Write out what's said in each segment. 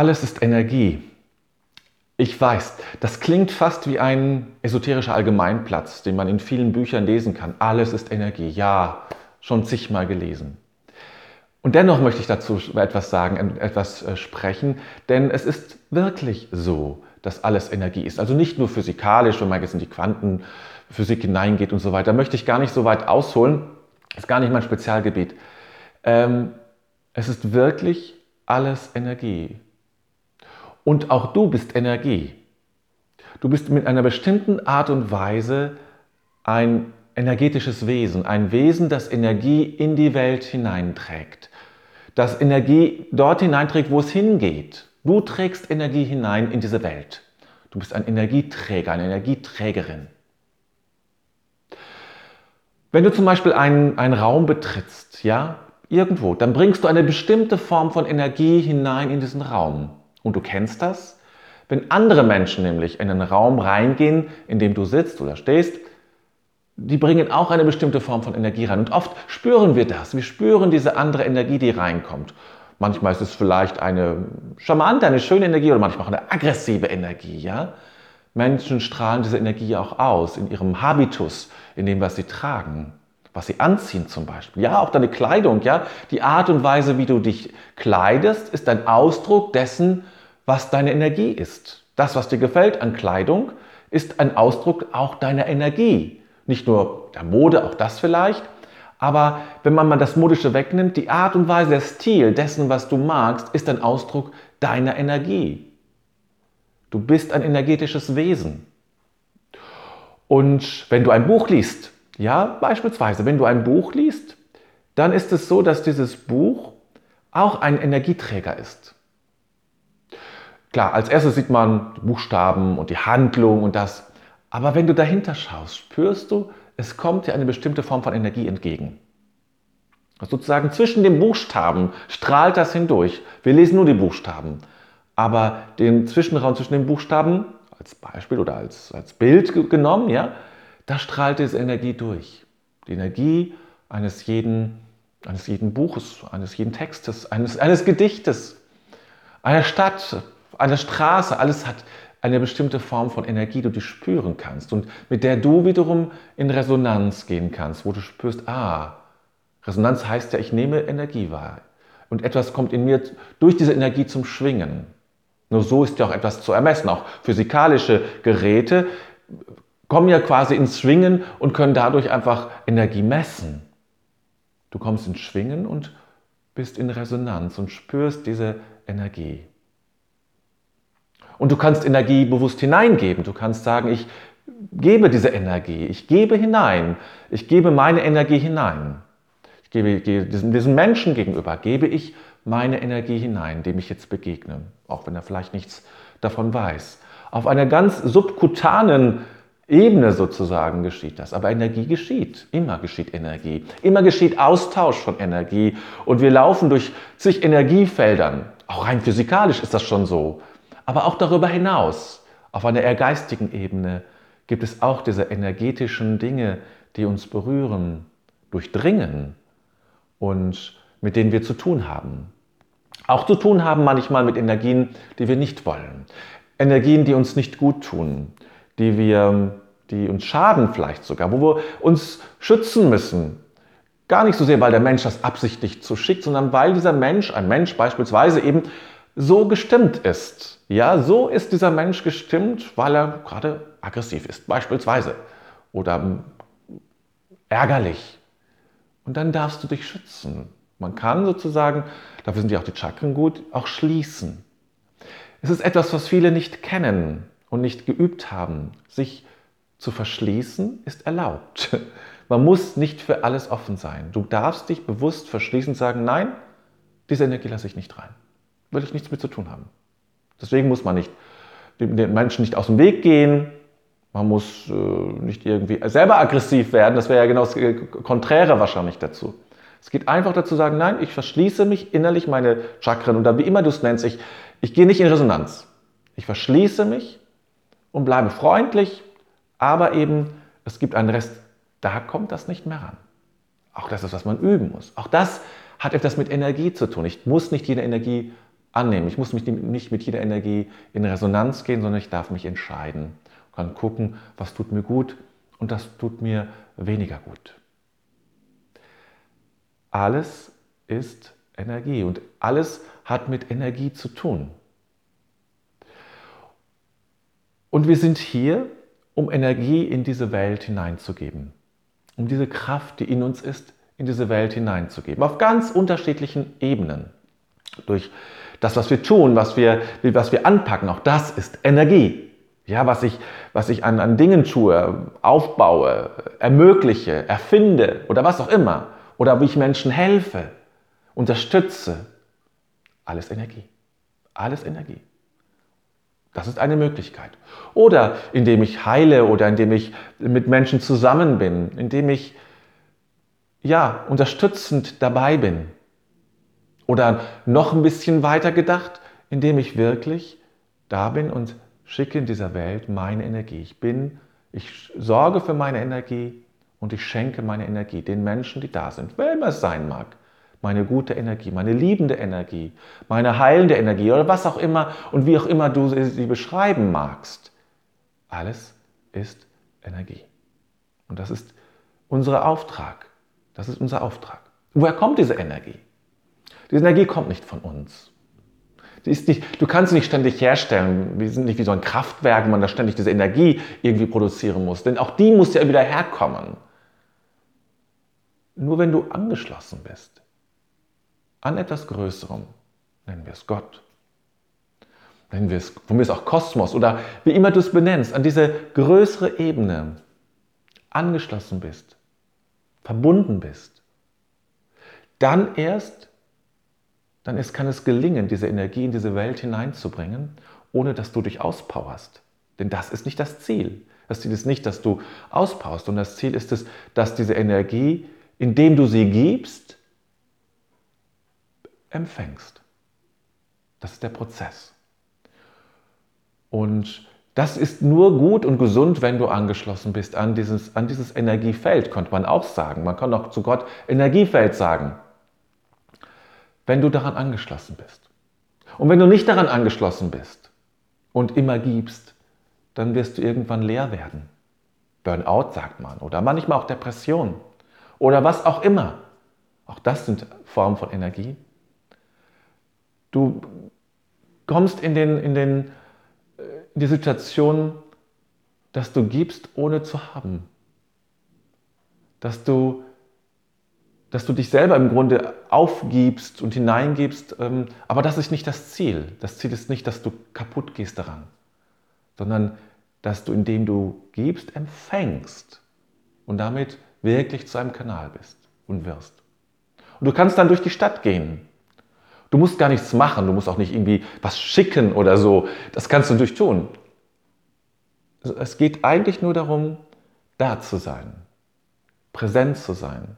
Alles ist Energie. Ich weiß, das klingt fast wie ein esoterischer Allgemeinplatz, den man in vielen Büchern lesen kann. Alles ist Energie. Ja, schon zigmal gelesen. Und dennoch möchte ich dazu etwas sagen, etwas äh, sprechen, denn es ist wirklich so, dass alles Energie ist. Also nicht nur physikalisch, wenn man jetzt in die Quantenphysik hineingeht und so weiter, möchte ich gar nicht so weit ausholen. Ist gar nicht mein Spezialgebiet. Ähm, es ist wirklich alles Energie. Und auch du bist Energie. Du bist mit einer bestimmten Art und Weise ein energetisches Wesen, ein Wesen, das Energie in die Welt hineinträgt, das Energie dort hineinträgt, wo es hingeht. Du trägst Energie hinein in diese Welt. Du bist ein Energieträger, eine Energieträgerin. Wenn du zum Beispiel einen, einen Raum betrittst, ja, irgendwo, dann bringst du eine bestimmte Form von Energie hinein in diesen Raum. Und du kennst das? Wenn andere Menschen nämlich in einen Raum reingehen, in dem du sitzt oder stehst, die bringen auch eine bestimmte Form von Energie rein. Und oft spüren wir das. Wir spüren diese andere Energie, die reinkommt. Manchmal ist es vielleicht eine charmante, eine schöne Energie oder manchmal auch eine aggressive Energie. Ja? Menschen strahlen diese Energie auch aus in ihrem Habitus, in dem, was sie tragen, was sie anziehen zum Beispiel. Ja, auch deine Kleidung, ja, die Art und Weise, wie du dich kleidest, ist ein Ausdruck dessen, was deine Energie ist. Das, was dir gefällt an Kleidung, ist ein Ausdruck auch deiner Energie. Nicht nur der Mode, auch das vielleicht. Aber wenn man mal das Modische wegnimmt, die Art und Weise, der Stil dessen, was du magst, ist ein Ausdruck deiner Energie. Du bist ein energetisches Wesen. Und wenn du ein Buch liest, ja, beispielsweise, wenn du ein Buch liest, dann ist es so, dass dieses Buch auch ein Energieträger ist. Klar, als erstes sieht man die Buchstaben und die Handlung und das. Aber wenn du dahinter schaust, spürst du, es kommt dir eine bestimmte Form von Energie entgegen. Sozusagen zwischen den Buchstaben strahlt das hindurch. Wir lesen nur die Buchstaben. Aber den Zwischenraum zwischen den Buchstaben, als Beispiel oder als, als Bild genommen, ja, da strahlt diese Energie durch. Die Energie eines jeden, eines jeden Buches, eines jeden Textes, eines, eines Gedichtes, einer Stadt, einer Straße, alles hat eine bestimmte Form von Energie, die du spüren kannst und mit der du wiederum in Resonanz gehen kannst, wo du spürst, ah, Resonanz heißt ja, ich nehme Energie wahr und etwas kommt in mir durch diese Energie zum Schwingen. Nur so ist ja auch etwas zu ermessen. Auch physikalische Geräte kommen ja quasi ins Schwingen und können dadurch einfach Energie messen. Du kommst ins Schwingen und bist in Resonanz und spürst diese Energie. Und du kannst Energie bewusst hineingeben. Du kannst sagen, ich gebe diese Energie, ich gebe hinein, ich gebe meine Energie hinein. Ich gebe diesem, diesem Menschen gegenüber, gebe ich meine Energie hinein, dem ich jetzt begegne, auch wenn er vielleicht nichts davon weiß. Auf einer ganz subkutanen Ebene sozusagen geschieht das. Aber Energie geschieht. Immer geschieht Energie. Immer geschieht Austausch von Energie. Und wir laufen durch zig Energiefeldern. Auch rein physikalisch ist das schon so. Aber auch darüber hinaus, auf einer eher geistigen Ebene, gibt es auch diese energetischen Dinge, die uns berühren, durchdringen und mit denen wir zu tun haben. Auch zu tun haben manchmal mit Energien, die wir nicht wollen. Energien, die uns nicht gut tun, die, wir, die uns schaden vielleicht sogar, wo wir uns schützen müssen. Gar nicht so sehr, weil der Mensch das absichtlich zu schickt, sondern weil dieser Mensch, ein Mensch beispielsweise eben so gestimmt ist. Ja, so ist dieser Mensch gestimmt, weil er gerade aggressiv ist, beispielsweise. Oder ärgerlich. Und dann darfst du dich schützen. Man kann sozusagen, dafür sind ja auch die Chakren gut, auch schließen. Es ist etwas, was viele nicht kennen und nicht geübt haben. Sich zu verschließen ist erlaubt. Man muss nicht für alles offen sein. Du darfst dich bewusst verschließen und sagen, nein, diese Energie lasse ich nicht rein will ich nichts mit zu tun haben. Deswegen muss man nicht den Menschen nicht aus dem Weg gehen. Man muss äh, nicht irgendwie selber aggressiv werden. Das wäre ja genau das Konträre wahrscheinlich dazu. Es geht einfach dazu sagen, nein, ich verschließe mich innerlich meine Chakren oder wie immer du es nennst. Ich, ich gehe nicht in Resonanz. Ich verschließe mich und bleibe freundlich, aber eben es gibt einen Rest, da kommt das nicht mehr ran. Auch das ist, was man üben muss. Auch das hat etwas mit Energie zu tun. Ich muss nicht jede Energie annehmen. Ich muss mich nicht mit jeder Energie in Resonanz gehen, sondern ich darf mich entscheiden. Ich kann gucken, was tut mir gut und das tut mir weniger gut. Alles ist Energie und alles hat mit Energie zu tun. Und wir sind hier, um Energie in diese Welt hineinzugeben, um diese Kraft, die in uns ist, in diese Welt hineinzugeben, auf ganz unterschiedlichen Ebenen. Durch das, was wir tun, was wir, was wir anpacken, auch das ist Energie. Ja, was ich, was ich an, an Dingen tue, aufbaue, ermögliche, erfinde oder was auch immer. Oder wie ich Menschen helfe, unterstütze. Alles Energie. Alles Energie. Das ist eine Möglichkeit. Oder indem ich heile oder indem ich mit Menschen zusammen bin, indem ich ja unterstützend dabei bin. Oder noch ein bisschen weiter gedacht, indem ich wirklich da bin und schicke in dieser Welt meine Energie. Ich bin, ich sorge für meine Energie und ich schenke meine Energie den Menschen, die da sind, wer immer es sein mag. Meine gute Energie, meine liebende Energie, meine heilende Energie oder was auch immer und wie auch immer du sie beschreiben magst. Alles ist Energie. Und das ist unser Auftrag. Das ist unser Auftrag. Woher kommt diese Energie? Diese Energie kommt nicht von uns. Nicht, du kannst sie nicht ständig herstellen. Wir sind nicht wie so ein Kraftwerk, wo man da ständig diese Energie irgendwie produzieren muss. Denn auch die muss ja wieder herkommen. Nur wenn du angeschlossen bist an etwas Größerem, nennen wir es Gott, nennen wir es, von mir ist auch Kosmos oder wie immer du es benennst, an diese größere Ebene angeschlossen bist, verbunden bist, dann erst dann ist, kann es gelingen, diese Energie in diese Welt hineinzubringen, ohne dass du dich auspowerst. Denn das ist nicht das Ziel. Das Ziel ist nicht, dass du auspowerst, sondern das Ziel ist es, dass diese Energie, indem du sie gibst, empfängst. Das ist der Prozess. Und das ist nur gut und gesund, wenn du angeschlossen bist an dieses, an dieses Energiefeld, könnte man auch sagen. Man kann auch zu Gott Energiefeld sagen wenn du daran angeschlossen bist. Und wenn du nicht daran angeschlossen bist und immer gibst, dann wirst du irgendwann leer werden. Burnout sagt man oder manchmal auch Depression oder was auch immer. Auch das sind Formen von Energie. Du kommst in, den, in, den, äh, in die Situation, dass du gibst, ohne zu haben. Dass du dass du dich selber im Grunde aufgibst und hineingibst, ähm, aber das ist nicht das Ziel. Das Ziel ist nicht, dass du kaputt gehst daran, sondern dass du, indem du gibst, empfängst und damit wirklich zu einem Kanal bist und wirst. Und du kannst dann durch die Stadt gehen. Du musst gar nichts machen, du musst auch nicht irgendwie was schicken oder so. Das kannst du durch tun. Also es geht eigentlich nur darum, da zu sein, präsent zu sein,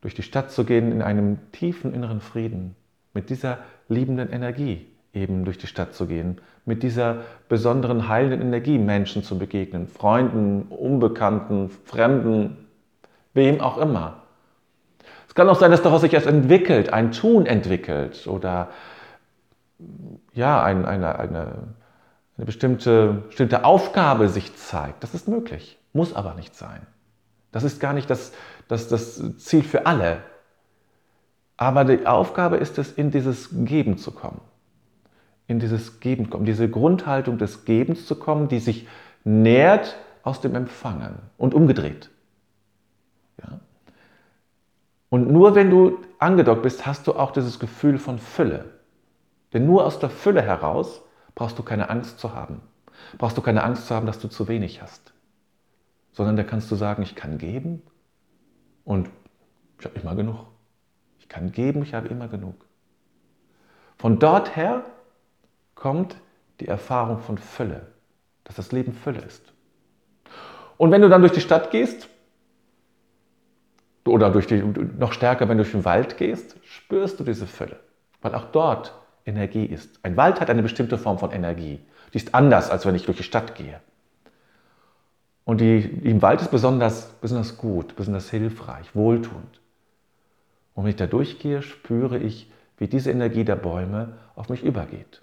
durch die Stadt zu gehen in einem tiefen inneren Frieden, mit dieser liebenden Energie eben durch die Stadt zu gehen, mit dieser besonderen heilenden Energie Menschen zu begegnen, Freunden, Unbekannten, Fremden, wem auch immer. Es kann auch sein, dass daraus sich erst entwickelt, ein Tun entwickelt oder ja, ein, eine, eine, eine bestimmte, bestimmte Aufgabe sich zeigt. Das ist möglich, muss aber nicht sein. Das ist gar nicht das, das, das Ziel für alle. Aber die Aufgabe ist es, in dieses Geben zu kommen. In dieses Geben kommen, diese Grundhaltung des Gebens zu kommen, die sich nährt aus dem Empfangen und umgedreht. Ja? Und nur wenn du angedockt bist, hast du auch dieses Gefühl von Fülle. Denn nur aus der Fülle heraus brauchst du keine Angst zu haben. Brauchst du keine Angst zu haben, dass du zu wenig hast sondern da kannst du sagen, ich kann geben und ich habe immer genug. Ich kann geben, ich habe immer genug. Von dort her kommt die Erfahrung von Fülle, dass das Leben Fülle ist. Und wenn du dann durch die Stadt gehst, oder durch die, noch stärker, wenn du durch den Wald gehst, spürst du diese Fülle, weil auch dort Energie ist. Ein Wald hat eine bestimmte Form von Energie. Die ist anders, als wenn ich durch die Stadt gehe. Und die, im Wald ist besonders, besonders gut, besonders hilfreich, wohltuend. Und wenn ich da durchgehe, spüre ich wie diese Energie der Bäume auf mich übergeht.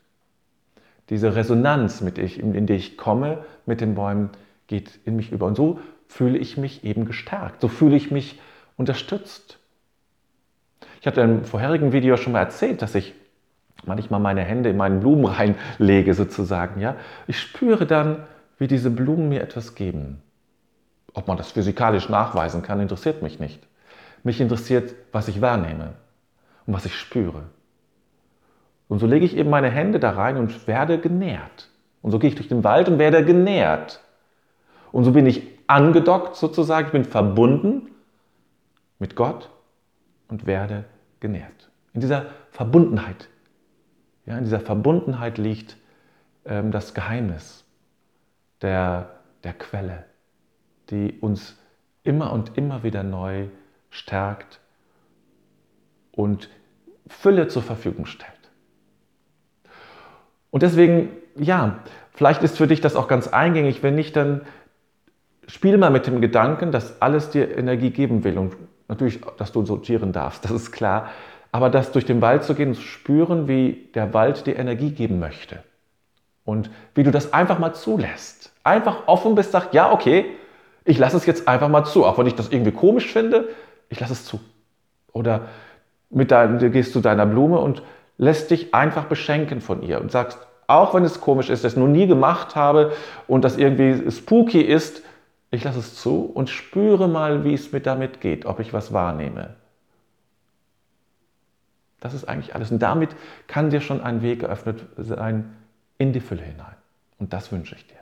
Diese Resonanz, mit ich, in die ich komme mit den Bäumen, geht in mich über. Und so fühle ich mich eben gestärkt. So fühle ich mich unterstützt. Ich hatte im vorherigen Video schon mal erzählt, dass ich manchmal meine Hände in meinen Blumen reinlege sozusagen. Ja? Ich spüre dann, wie diese Blumen mir etwas geben. Ob man das physikalisch nachweisen kann, interessiert mich nicht. Mich interessiert, was ich wahrnehme und was ich spüre. Und so lege ich eben meine Hände da rein und werde genährt. Und so gehe ich durch den Wald und werde genährt. Und so bin ich angedockt sozusagen, ich bin verbunden mit Gott und werde genährt. In dieser Verbundenheit, ja, in dieser Verbundenheit liegt ähm, das Geheimnis der, der Quelle, die uns immer und immer wieder neu stärkt und Fülle zur Verfügung stellt. Und deswegen, ja, vielleicht ist für dich das auch ganz eingängig. Wenn nicht, dann spiel mal mit dem Gedanken, dass alles dir Energie geben will. Und natürlich, dass du sortieren darfst, das ist klar. Aber das durch den Wald zu gehen und zu spüren, wie der Wald dir Energie geben möchte. Und wie du das einfach mal zulässt. Einfach offen bist, sagst, ja, okay, ich lasse es jetzt einfach mal zu. Auch wenn ich das irgendwie komisch finde, ich lasse es zu. Oder mit du gehst zu deiner Blume und lässt dich einfach beschenken von ihr und sagst, auch wenn es komisch ist, es noch nie gemacht habe und das irgendwie spooky ist, ich lasse es zu und spüre mal, wie es mir damit geht, ob ich was wahrnehme. Das ist eigentlich alles. Und damit kann dir schon ein Weg geöffnet sein in die Fülle hinein. Und das wünsche ich dir.